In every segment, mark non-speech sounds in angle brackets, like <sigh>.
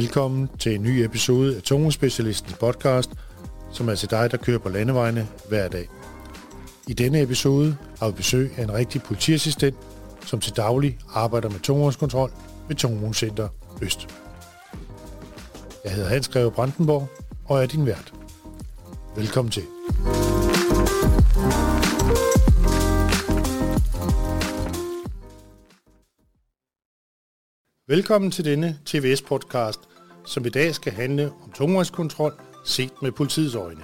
Velkommen til en ny episode af Tungespecialistens podcast, som er til dig, der kører på landevejene hver dag. I denne episode har vi besøg af en rigtig politiassistent, som til daglig arbejder med tungvognskontrol ved Tungvognscenter Øst. Jeg hedder Hans Greve Brandenborg og er din vært. Velkommen til. Velkommen til denne TVS-podcast, som i dag skal handle om tungvejskontrol set med politiets øjne.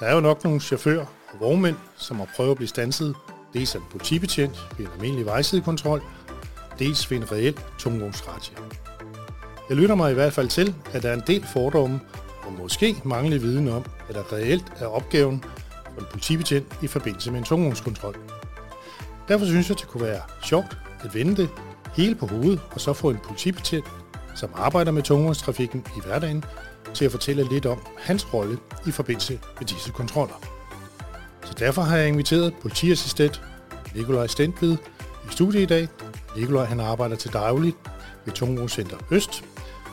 Der er jo nok nogle chauffører og vognmænd, som har prøvet at blive stanset, dels af en politibetjent ved en almindelig vejsidekontrol, dels ved en reel tungvognsrazzia. Jeg lytter mig i hvert fald til, at der er en del fordomme og måske manglende viden om, at der reelt er opgaven for en politibetjent i forbindelse med en tungvognskontrol. Derfor synes jeg, det kunne være sjovt at vende det hele på hovedet, og så få en politibetjent, som arbejder med tungvognstrafikken i hverdagen, til at fortælle lidt om hans rolle i forbindelse med disse kontroller. Så derfor har jeg inviteret politiassistent Nikolaj Stentved i studiet i dag. Nikolaj han arbejder til dagligt ved Tungvognscenter Øst.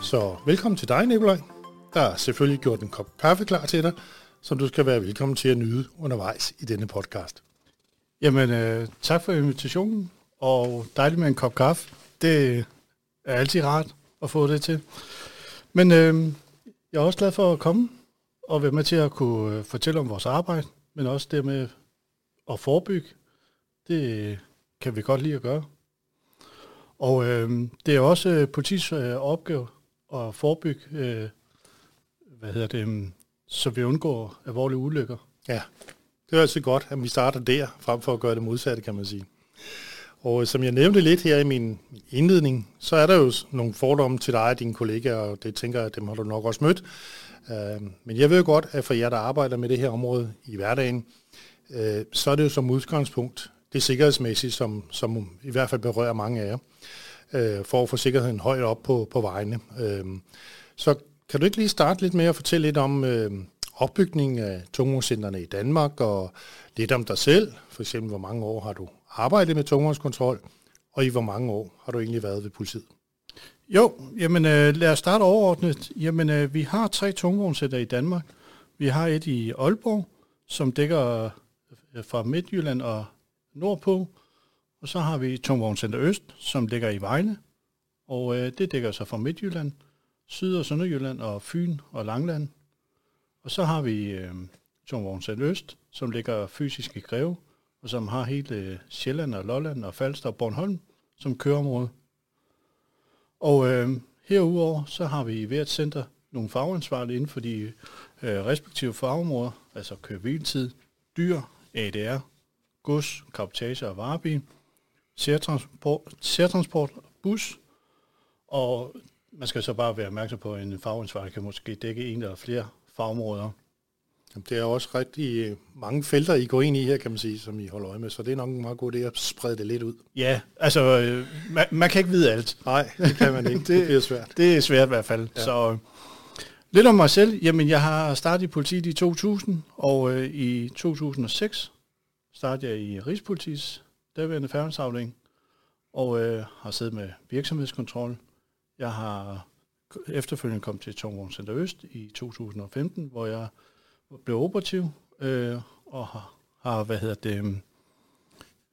Så velkommen til dig, Nikolaj. Der er selvfølgelig gjort en kop kaffe klar til dig, som du skal være velkommen til at nyde undervejs i denne podcast. Jamen, øh, tak for invitationen, og dejligt med en kop kaffe. Det er altid rart at få det til. Men øh, jeg er også glad for at komme og være med til at kunne øh, fortælle om vores arbejde, men også det med at forebygge. Det øh, kan vi godt lide at gøre. Og øh, det er også øh, politis øh, opgave at forebygge, øh, hvad hedder det, øh, så vi undgår alvorlige ulykker. Ja, det er altid godt, at vi starter der, frem for at gøre det modsatte, kan man sige. Og øh, som jeg nævnte lidt her i min indledning, så er der jo nogle fordomme til dig og dine kollegaer, og det tænker jeg, at dem har du nok også mødt. Øh, men jeg ved godt, at for jer, der arbejder med det her område i hverdagen, øh, så er det jo som udgangspunkt det sikkerhedsmæssige, som, som i hvert fald berører mange af jer, for at få sikkerheden højt op på, på vejene. Så kan du ikke lige starte lidt med at fortælle lidt om opbygningen af tungvognscenterne i Danmark, og lidt om dig selv, for eksempel hvor mange år har du arbejdet med tungvognskontrol, og i hvor mange år har du egentlig været ved politiet? Jo, jamen øh, lad os starte overordnet. Jamen øh, vi har tre tungvognsætter i Danmark. Vi har et i Aalborg, som dækker øh, fra Midtjylland og nordpå. Og så har vi Tungvognscenter Øst, som ligger i Vejle. Og øh, det dækker sig fra Midtjylland, Syd- og Sønderjylland og Fyn og Langland. Og så har vi øh, Tungvognscenter Øst, som ligger fysisk i Greve, og som har hele øh, Sjælland og Lolland og Falster og Bornholm som køreområde. Og øh, herudover så har vi i hvert center nogle fagansvarlige inden for de øh, respektive fagområder, altså køreviltid, dyr, ADR, gods, kapotage og varebil, særtransport, særtransport, bus, og man skal så bare være opmærksom på, at en fagansvarlig kan måske dække en eller flere fagområder. Jamen, det er også rigtig øh, mange felter, I går ind i her, kan man sige, som I holder øje med, så det er nok en meget god idé at sprede det lidt ud. Ja, altså, øh, man, man kan ikke vide alt. Nej, det kan man ikke. det, <laughs> det bliver svært. Det er svært i hvert fald. Ja. Så lidt om mig selv. Jamen, jeg har startet i politiet i 2000, og øh, i 2006 startede jeg i Rigspolitis derværende færdsafdeling, og øh, har siddet med virksomhedskontrol. Jeg har efterfølgende kommet til Tungvognscenter Øst i 2015, hvor jeg blev operativ øh, og har, har, hvad hedder det, mm,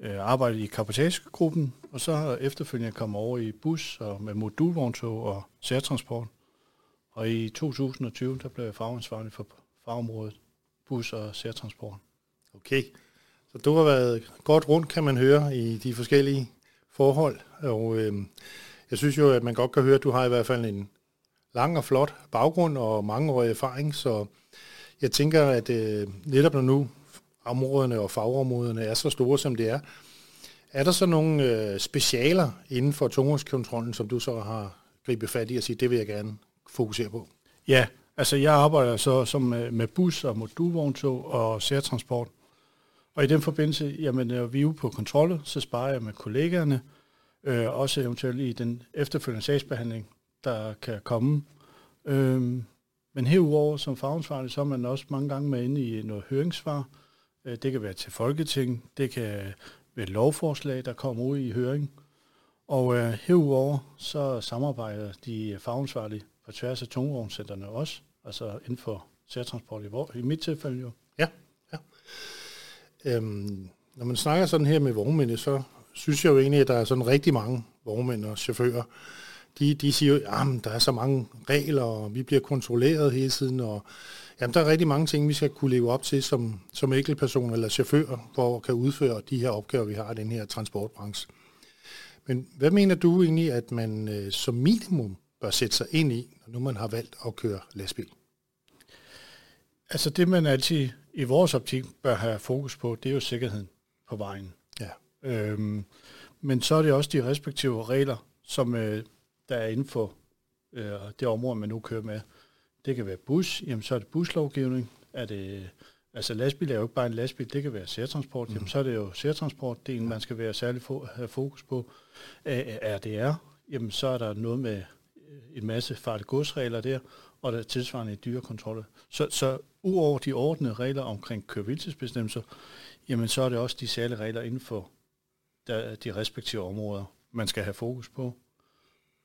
øh, arbejdet i kapotagegruppen, og så har efterfølgende kommet over i bus og med modulvogntog og særtransport. Og i 2020, der blev jeg fagansvarlig for fagområdet bus og særtransport. Okay, så du har været godt rundt, kan man høre, i de forskellige forhold. Og øh, jeg synes jo, at man godt kan høre, at du har i hvert fald en lang og flot baggrund og mange år erfaring, så jeg tænker, at øh, netop når nu områderne og fagområderne er så store, som det er, er der så nogle øh, specialer inden for tungvognskontrollen, som du så har gribet fat i og sige, det vil jeg gerne fokusere på? Ja, altså jeg arbejder så som med, med bus og modulvogntog og særtransport. Og i den forbindelse, jamen når vi er ude på kontrollen, så sparer jeg med kollegaerne, øh, også eventuelt i den efterfølgende sagsbehandling, der kan komme. Øh, men herudover som fagansvarlig, så er man også mange gange med inde i noget høringssvar. Øh, det kan være til Folketing, det kan være et lovforslag, der kommer ud i høring. Og øh, herudover så samarbejder de fagansvarlige på tværs af tungvognscenterne også, altså inden for særtransport i, vor, i mit tilfælde jo. Ja, ja. Øhm, når man snakker sådan her med vognmændene, så synes jeg jo egentlig, at der er sådan rigtig mange vognmænd og chauffører, de, de siger at der er så mange regler, og vi bliver kontrolleret hele tiden, og jamen, der er rigtig mange ting, vi skal kunne leve op til som, som enkeltpersoner eller chauffører, for at kan udføre de her opgaver, vi har i den her transportbranche. Men hvad mener du egentlig, at man øh, som minimum bør sætte sig ind i, når nu man har valgt at køre lastbil? Altså det, man altid i vores optik bør have fokus på, det er jo sikkerheden på vejen. Ja. Øhm, men så er det også de respektive regler, som øh, der er inden for øh, det område, man nu kører med. Det kan være bus, jamen så er det buslovgivning. Er det, altså lastbil er jo ikke bare en lastbil, det kan være særtransport, mm. jamen så er det jo særtransport, det er en, man skal være særlig fo- have fokus på. Er det er, jamen så er der noget med øh, en masse farlige godsregler der, og der er tilsvarende dyrekontroller. Så, så uover de ordnede regler omkring kørevildsbestemmelser, jamen så er det også de særlige regler inden for der, de respektive områder, man skal have fokus på.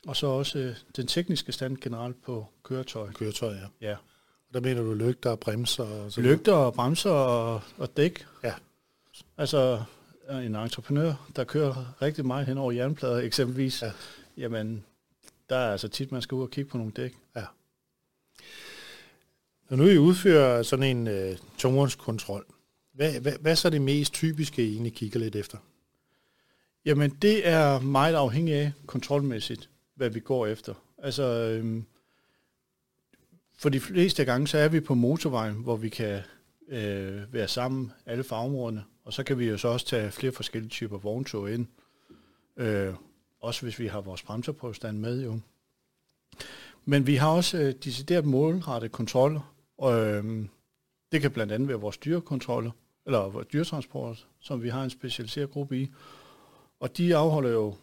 Og så også øh, den tekniske stand generelt på køretøj. Køretøj, ja. Ja. Og der mener du lygter og bremser? Og så Lygter og bremser og, og dæk. Ja. Altså en entreprenør, der kører rigtig meget hen over jernplader eksempelvis, ja. jamen der er altså tit, man skal ud og kigge på nogle dæk. Ja. Når nu I udfører sådan en øh, tungvognskontrol, hvad, hvad, hvad er så det mest typiske, I egentlig kigger lidt efter? Jamen, det er meget afhængigt af kontrolmæssigt, hvad vi går efter. Altså, øhm, for de fleste gange, så er vi på motorvejen, hvor vi kan øh, være sammen, alle fagområderne, og så kan vi jo så også tage flere forskellige typer vogntog ind. Øh, også hvis vi har vores bremserpåstand med jo. Men vi har også øh, decideret målrettet kontroller, og øh, det kan blandt andet være vores dyrekontroller, eller vores dyretransport, som vi har en specialiseret gruppe i. Og de afholder jo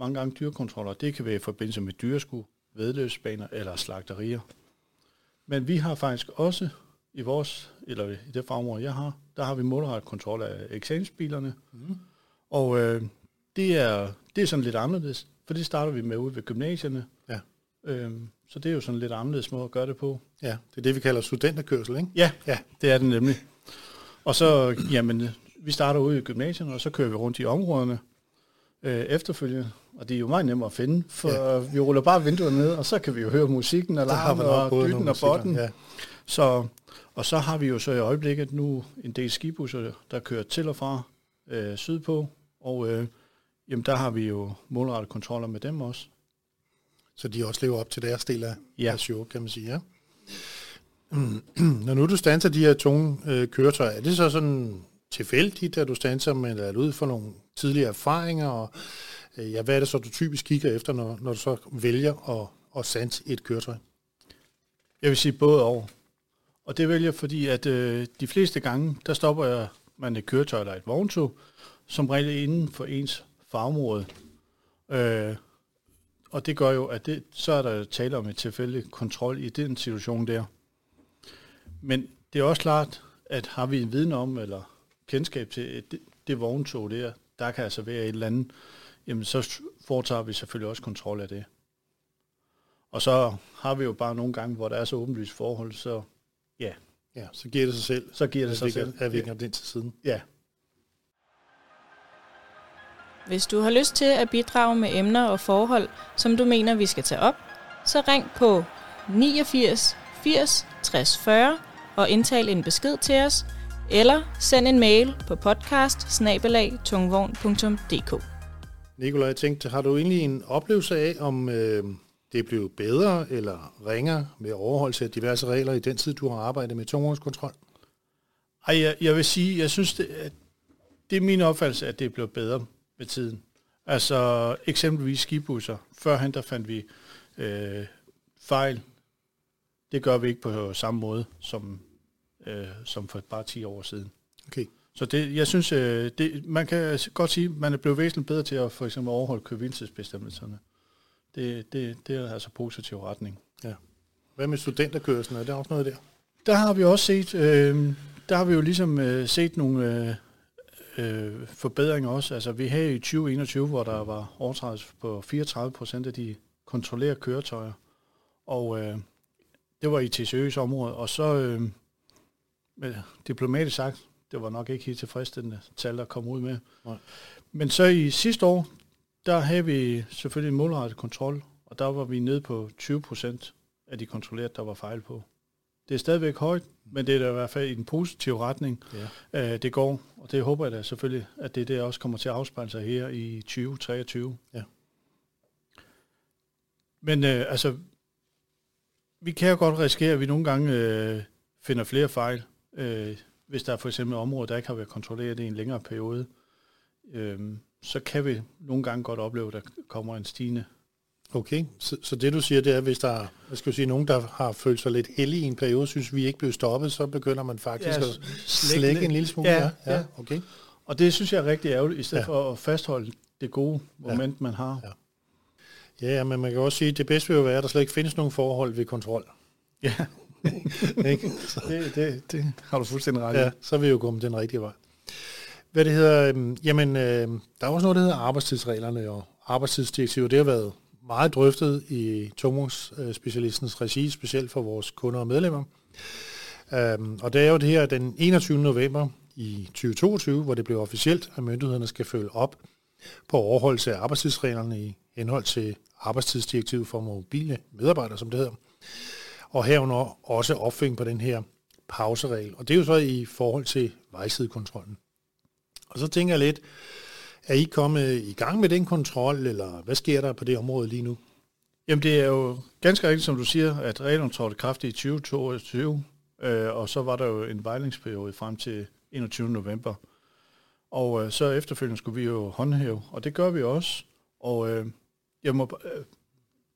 mange gange dyrekontroller. Det kan være i forbindelse med dyresku, vedløbsbaner eller slagterier. Men vi har faktisk også i vores, eller i det fagområde, jeg har, der har vi målrettet kontrol af eksamensbilerne. Mm. Og øh, det, er, det er sådan lidt anderledes, for det starter vi med ude ved gymnasierne. Ja. Øhm, så det er jo sådan lidt anderledes måde at gøre det på. Ja, det er det, vi kalder studenterkørsel, ikke? Ja, ja. det er det nemlig. Og så, jamen, vi starter ude i gymnasierne, og så kører vi rundt i områderne øh, efterfølgende. Og det er jo meget nemmere at finde, for ja. vi ruller bare vinduerne ned, og så kan vi jo høre musikken, og larmen, og dytten og botten. Ja. Så, og så har vi jo så i øjeblikket nu en del skibusser, der kører til og fra øh, sydpå, og øh, jamen, der har vi jo målrettet kontroller med dem også. Så de også lever op til deres del af, ja. af show, kan man sige, ja. <clears throat> Når nu du standser de her tunge øh, køretøjer, er det så sådan tilfældigt, at du standser, men er det ud for nogle tidligere erfaringer, og øh, ja, hvad er det så, du typisk kigger efter, når, når du så vælger at, at standse et køretøj? Jeg vil sige både og. Og det vælger, fordi at øh, de fleste gange, der stopper jeg, man et køretøj eller et vogntog, som regel inden for ens farområde. Øh, og det gør jo, at det, så er der tale om et tilfældigt kontrol i den situation der. Men det er også klart, at har vi en viden om, eller kendskab til det, det vogntog der, der kan altså være et eller andet, jamen så foretager vi selvfølgelig også kontrol af det. Og så har vi jo bare nogle gange, hvor der er så åbenlyst forhold, så ja. Ja, så giver det sig selv. Så giver det sig selv. At vi ikke den til siden. Ja. Hvis du har lyst til at bidrage med emner og forhold, som du mener, vi skal tage op, så ring på 89 80 60 40 og indtal en besked til os, eller send en mail på podcast Nikolaj, jeg tænkte, har du egentlig en oplevelse af, om øh, det er blevet bedre eller ringer med overholdelse af diverse regler i den tid, du har arbejdet med tungvognskontrol? Ej, jeg, jeg vil sige, jeg synes, det, at det er min opfattelse, at det er blevet bedre med tiden. Altså eksempelvis skibusser. Førhen der fandt vi øh, fejl. Det gør vi ikke på samme måde som, øh, som for bare 10 år siden. Okay. Så det, jeg synes, øh, det, man kan godt sige, at man er blevet væsentligt bedre til at for eksempel overholde købindelsesbestemmelserne. Det, det, det er altså positiv retning. Ja. Hvad med studenterkørslen? Er det også noget der? Der har vi også set, øh, der har vi jo ligesom øh, set nogle øh, forbedringer også. Altså, vi havde i 2021, hvor der var overtrædelse på 34 procent af de kontrollerede køretøjer. Og øh, det var i TCØ's område. Og så, øh, med diplomatisk sagt, det var nok ikke helt tilfredsstillende tal, der kom ud med. Nej. Men så i sidste år, der havde vi selvfølgelig en målrettet kontrol, og der var vi nede på 20 procent af de kontrollerede, der var fejl på. Det er stadigvæk højt, men det er da i hvert fald i den positive retning, Ja. øh, det går. Og det håber jeg da selvfølgelig, at det der også kommer til at afspejle sig her i 2023. Ja. Men øh, altså, vi kan jo godt risikere, at vi nogle gange øh, finder flere fejl, øh, hvis der er for eksempel områder, der ikke har været kontrolleret i en længere periode. Øh, så kan vi nogle gange godt opleve, at der kommer en stigende Okay, så, så det du siger, det er, hvis der er hvad skal jeg sige, nogen, der har følt sig lidt heldig i en periode, synes vi ikke blev stoppet, så begynder man faktisk Ja, ja, at slække en lille smule. Ja, ja, ja. okay. Og det synes jeg er rigtig ærgerligt, i stedet Ja. ja. for at fastholde det gode moment, man har. Ja. Ja, men man kan også sige, at det bedste vil jo være, at der slet ikke findes nogen forhold ved kontrol. Ja, <laughs> Ikke? det, det, det har du fuldstændig ret i. Ja, så er vi jo kommet den rigtige vej. Hvad det hedder, øhm, jamen, øh, der er også noget, der hedder arbejdstidsreglerne og arbejdstidsdirektivet. Det har været meget drøftet i tungvognsspecialistens regi, specielt for vores kunder og medlemmer. Øhm, og det er jo det her den 21. november i 2022, hvor det blev officielt, at myndighederne skal følge op på overholdelse af arbejdstidsreglerne i henhold til arbejdstidsdirektivet for mobile medarbejdere, som det hedder. Og herunder også opfølging på den her pauseregel. Og det er jo så i forhold til vejsidekontrollen. Og så tænker jeg lidt, er I kommet i gang med den kontrol, eller hvad sker der på det område lige nu? Jamen det er jo ganske rigtigt, som du siger, at reglerne trådte kraftigt i 2022, øh, og så var der jo en vejlingsperiode frem til 21. november. Og øh, så efterfølgende skulle vi jo håndhæve, og det gør vi også. Og øh, jeg, må, øh,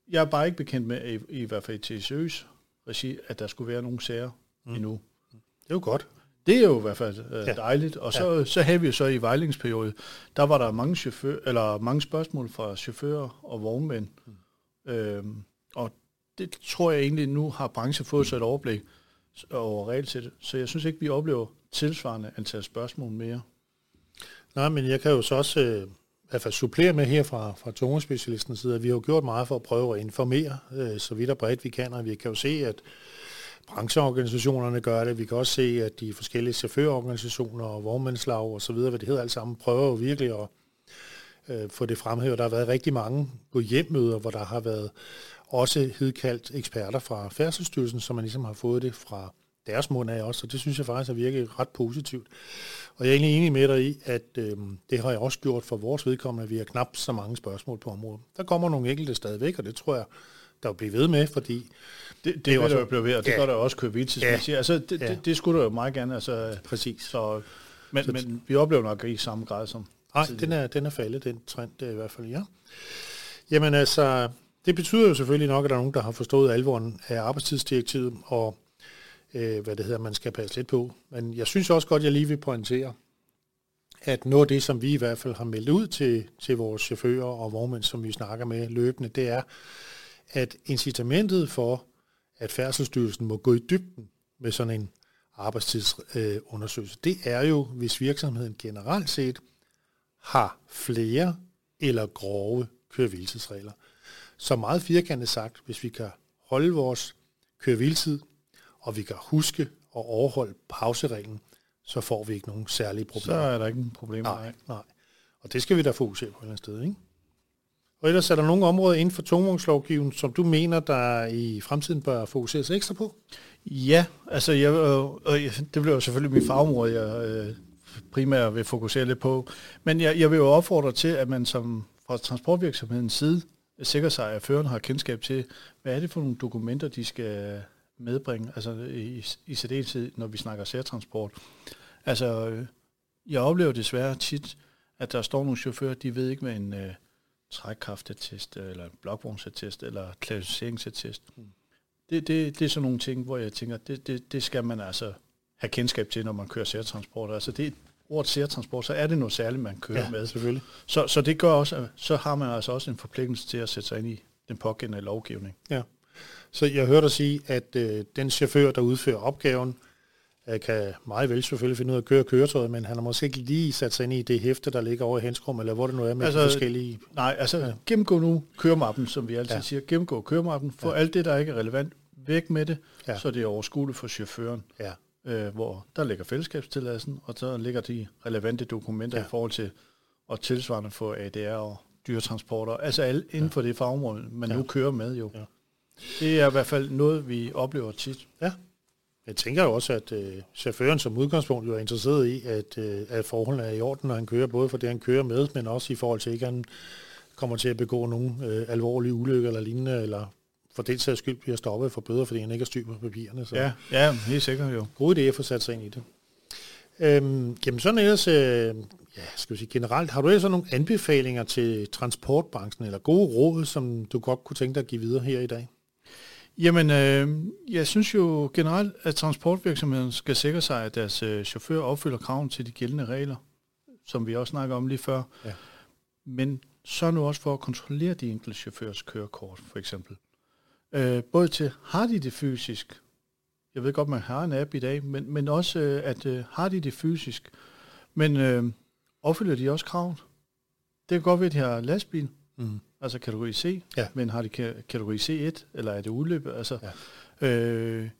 jeg er bare ikke bekendt med, i, i hvert fald i TSØ's regi, at der skulle være nogle sager mm. endnu. Det er jo godt. Det er jo i hvert fald øh, Ja. dejligt. Og så, ja. så havde vi så i vejlingsperiode, der var der mange, chauffør, eller mange spørgsmål fra chauffører og vognmænd. Mm. Øhm, og det tror jeg egentlig, nu har branchen fået sig et overblik over regelsættet. Så jeg synes ikke, vi oplever tilsvarende antal spørgsmål mere. Nej, men jeg kan jo så også øh, hvert fald supplere med her fra, fra tungespecialistens side, at vi har gjort meget for at prøve at informere øh, så vidt og bredt vi kan, og vi kan jo se, at brancheorganisationerne gør det. Vi kan også se, at de forskellige chaufførorganisationer og vognmandslag og så videre, hvad det hedder alt sammen, prøver jo virkelig at øh, få det fremhævet. Der har været rigtig mange gå hjemmøder, hvor der har været også hedkaldt eksperter fra Færdselsstyrelsen, så man ligesom har fået det fra deres mund af også, og det synes jeg faktisk har virket ret positivt. Og jeg er egentlig enig med dig i, at øh, det har jeg også gjort for vores vedkommende, at vi har knap så mange spørgsmål på området. Der kommer nogle enkelte stadigvæk, og det tror jeg, der vil blive ved med, fordi Det, det, Det er det også- der jo blive ved, og det Ja. gør der også køre hviletidsmæssigt. Ja. Altså, det, Ja. det, det skulle der jo meget gerne. Altså, præcis. så, men, men vi oplever nok ikke i samme grad som Nej, den er, den er faldet, den trend der i hvert fald, ja. Jamen altså, det betyder jo selvfølgelig nok, at der er nogen, der har forstået alvoren af arbejdstidsdirektivet, og øh, hvad det hedder, man skal passe lidt på. Men jeg synes også godt, jeg lige vil pointere, at noget af det, som vi i hvert fald har meldt ud til, til vores chauffører og vognmænd, som vi snakker med løbende, det er, at incitamentet for, at Færdselsstyrelsen må gå i dybden med sådan en arbejdstidsundersøgelse, øh, det er jo, hvis virksomheden generelt set har flere eller grove køre Så meget firkantet sagt, hvis vi kan holde vores køre og vi kan huske at overholde pausereglen, så får vi ikke nogen særlige Så problemer. er der ikke nogen problemer. Nej, nej. Og det skal vi da fokusere på et eller andet sted, ikke? Og ellers er der nogle områder inden for tungvognslovgivningen, som du mener, der i fremtiden bør fokuseres ekstra på? Ja, altså jeg, øh, jeg- det bliver jo selvfølgelig mit fagområde, jeg øh, primært vil fokusere lidt på. Men jeg, jeg vil jo opfordre til, at man som fra transportvirksomhedens side sikrer sig, at føreren har kendskab til, hvad er det for nogle dokumenter, de skal medbringe, altså i, i særdeleshed, når vi snakker særtransport. Altså, øh, jeg oplever desværre tit, at der står nogle chauffører, de ved ikke, hvad en øh, trækkraftattest, eller en blokvognsattest, eller klassificeringsattest. Det, det, det er sådan nogle ting, hvor jeg tænker, det, det, det skal man altså have kendskab til, når man kører særtransport. Altså det ordet særtransport, så er det noget særligt, man kører Ja, med. selvfølgelig. Så, så det gør også, at så har man altså også en forpligtelse til at sætte sig ind i den pågældende lovgivning. Ja. Så jeg hørte dig sige, at øh, den chauffør, der udfører opgaven, øh, kan meget vel selvfølgelig finde ud af at køre køretøjet, men han har måske ikke lige sat sig ind i det hæfte, der ligger over i henskum, eller hvor det nu er med altså, de forskellige... Nej, altså ja. gennemgå nu køremappen, som vi altid ja. siger. Gennemgå køremappen, få ja. alt det, der ikke er relevant, væk med det, ja. så det er overskueligt for chaufføren. Ja. Øh, hvor der ligger fællesskabstilladelsen, og så ligger de relevante dokumenter ja. i forhold til at tilsvarende få ADR og dyretransporter, altså alle inden for det fagområde, man ja. nu kører med jo. Ja. Det er i hvert fald noget, vi oplever tit. Ja. Jeg tænker jo også, at øh, chaufføren som udgangspunkt jo er interesseret i, at, øh, at forholdene er i orden, når han kører, både for det, han kører med, men også i forhold til, at han kommer til at begå nogle øh, alvorlige ulykker eller lignende, eller for det sags skyld bliver stoppet for bøder, fordi han ikke har styr på papirerne. Så. Ja, ja, helt sikkert jo. God idé at få sat sig ind i det. Øhm, jamen sådan ellers, øh, ja, skal vi sige generelt, har du ellers nogle anbefalinger til transportbranchen, eller gode råd, som du godt kunne tænke dig at give videre her i dag? Jamen, øh, jeg synes jo generelt, at transportvirksomheden skal sikre sig, at deres øh, chauffører opfylder kraven til de gældende regler, som vi også snakker om lige før. Ja. Men så nu også for at kontrollere de enkelte chaufførers kørekort, for eksempel. Øh, både til, har de det fysisk? Jeg ved godt, man har en app i dag, men, men også, øh, at øh, har de det fysisk? Men øh, opfylder de også kravet? Det kan godt være, at de har lastbil, mm altså kategori C, ja. men har de kategori C1, eller er det udløb? Altså, ja. øh,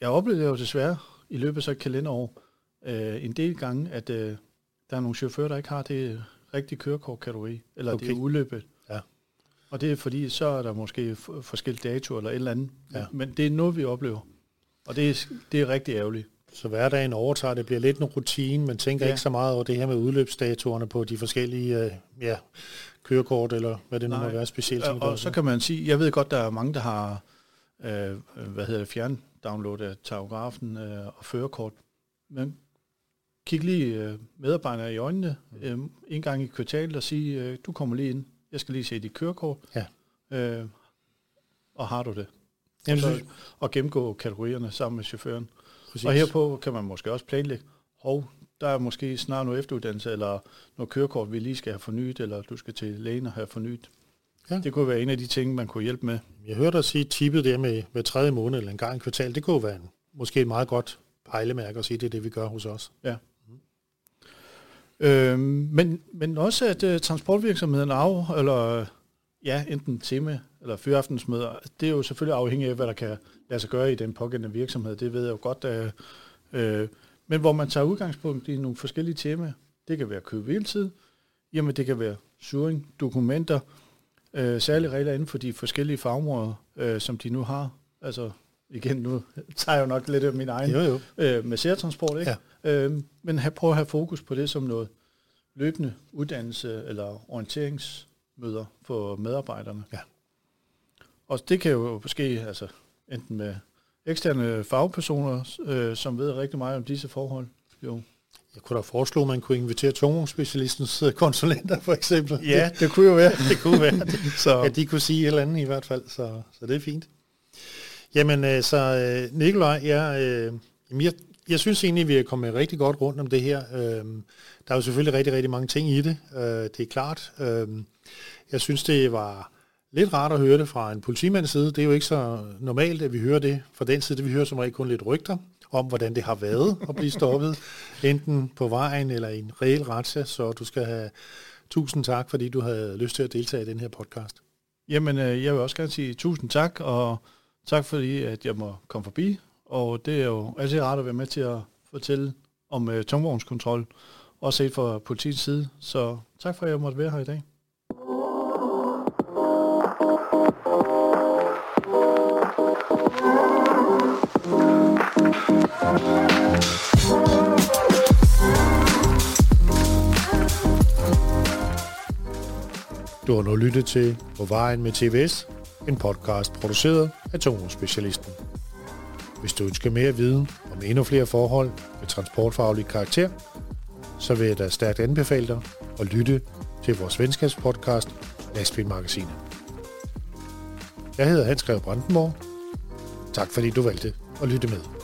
jeg oplevede jo desværre i løbet af så et kalenderår øh, en del gange, at øh, der er nogle chauffører, der ikke har det rigtige kørekortkategori, eller okay. det er udløbet. Ja. Og det er fordi, så er der måske forskellige datoer eller et eller andet. Ja. Men det er noget, vi oplever. Og det er, det er rigtig ærgerligt. Så hverdagen overtager, det bliver lidt en rutine, man tænker ja. ikke så meget over det her med udløbsdatoerne på de forskellige øh, ja, kørekort, eller hvad det nu må være specielt. Og, og så kan man sige, jeg ved godt, der er mange, der har øh, hvad hedder det, fjern download af tagografen øh, og førerkort. Men kig lige øh, medarbejdere i øjnene øh, en gang i kvartalet og sige, øh, du kommer lige ind, jeg skal lige se dit kørekort. Ja. Øh, og har du det? Jamen, og, så, og gennemgå kategorierne sammen med chaufføren. Præcis. Og herpå kan man måske også planlægge, hov, der er måske snart noget efteruddannelse, eller noget kørekort, vi lige skal have fornyet, eller du skal til lægen og have fornyet. Ja. Det kunne være en af de ting, man kunne hjælpe med. Jeg hørte dig sige tippet der med hver tredje måned eller en gang i kvartal. Det kunne være en, måske et meget godt pejlemærke at sige, det er det, vi gør hos os. Ja. Mm. Øhm, men, men også, at uh, transportvirksomheden af, eller ja, enten tema eller fyraftensmøder, det er jo selvfølgelig afhængigt af, hvad der kan lade sig gøre i den pågældende virksomhed. Det ved jeg jo godt, at uh, men hvor man tager udgangspunkt i nogle forskellige temaer. Det kan være køb hviletid, jamen det kan være suring, dokumenter, øh, særlige regler inden for de forskellige fagområder, øh, som de nu har. Altså igen, nu <laughs> tager jeg jo nok lidt af min egen jo, jo. Øh, med særtransport, ikke? Ja. Øh, men have, prøv at have fokus på det som noget løbende uddannelse eller orienteringsmøder for medarbejderne. Ja. Og det kan jo ske altså, enten med eksterne fagpersoner, øh, som ved rigtig meget om disse forhold. Jo. Jeg kunne da foreslå, at man kunne invitere tungvognsspecialistens øh, konsulenter, for eksempel. Ja, det kunne jo være. <laughs> det kunne være, <laughs> så. at de kunne sige et eller andet i hvert fald, så, så det er fint. Jamen, øh, så øh, Nikolaj, jeg, jeg, jeg synes egentlig, vi er kommet rigtig godt rundt om det her. Der er jo selvfølgelig rigtig, rigtig mange ting i det, det er klart. Jeg synes, det var lidt rart at høre det fra en politimands side. Det er jo ikke så normalt, at vi hører det fra den side. Det vi hører som regel kun lidt rygter om, hvordan det har været at blive stoppet, enten på vejen eller i en reel retsag. Så du skal have tusind tak, fordi du havde lyst til at deltage i den her podcast. Jamen, øh, jeg vil også gerne sige tusind tak, og tak fordi, at jeg må komme forbi. Og det er jo altid rart at være med til at fortælle om uh, tungvognskontrol, også set fra politiets side. Så tak for, at jeg måtte være her i dag. Du har nu lyttet til På vejen med TVS, en podcast produceret af Tungvognsspecialisten. Hvis du ønsker mere viden om endnu flere forhold med transportfaglig karakter, så vil jeg da stærkt anbefale dig at lytte til vores venskabspodcast Lastbilmagasinet. Jeg hedder Hans Greve Brandenborg. Tak fordi du valgte at lytte med.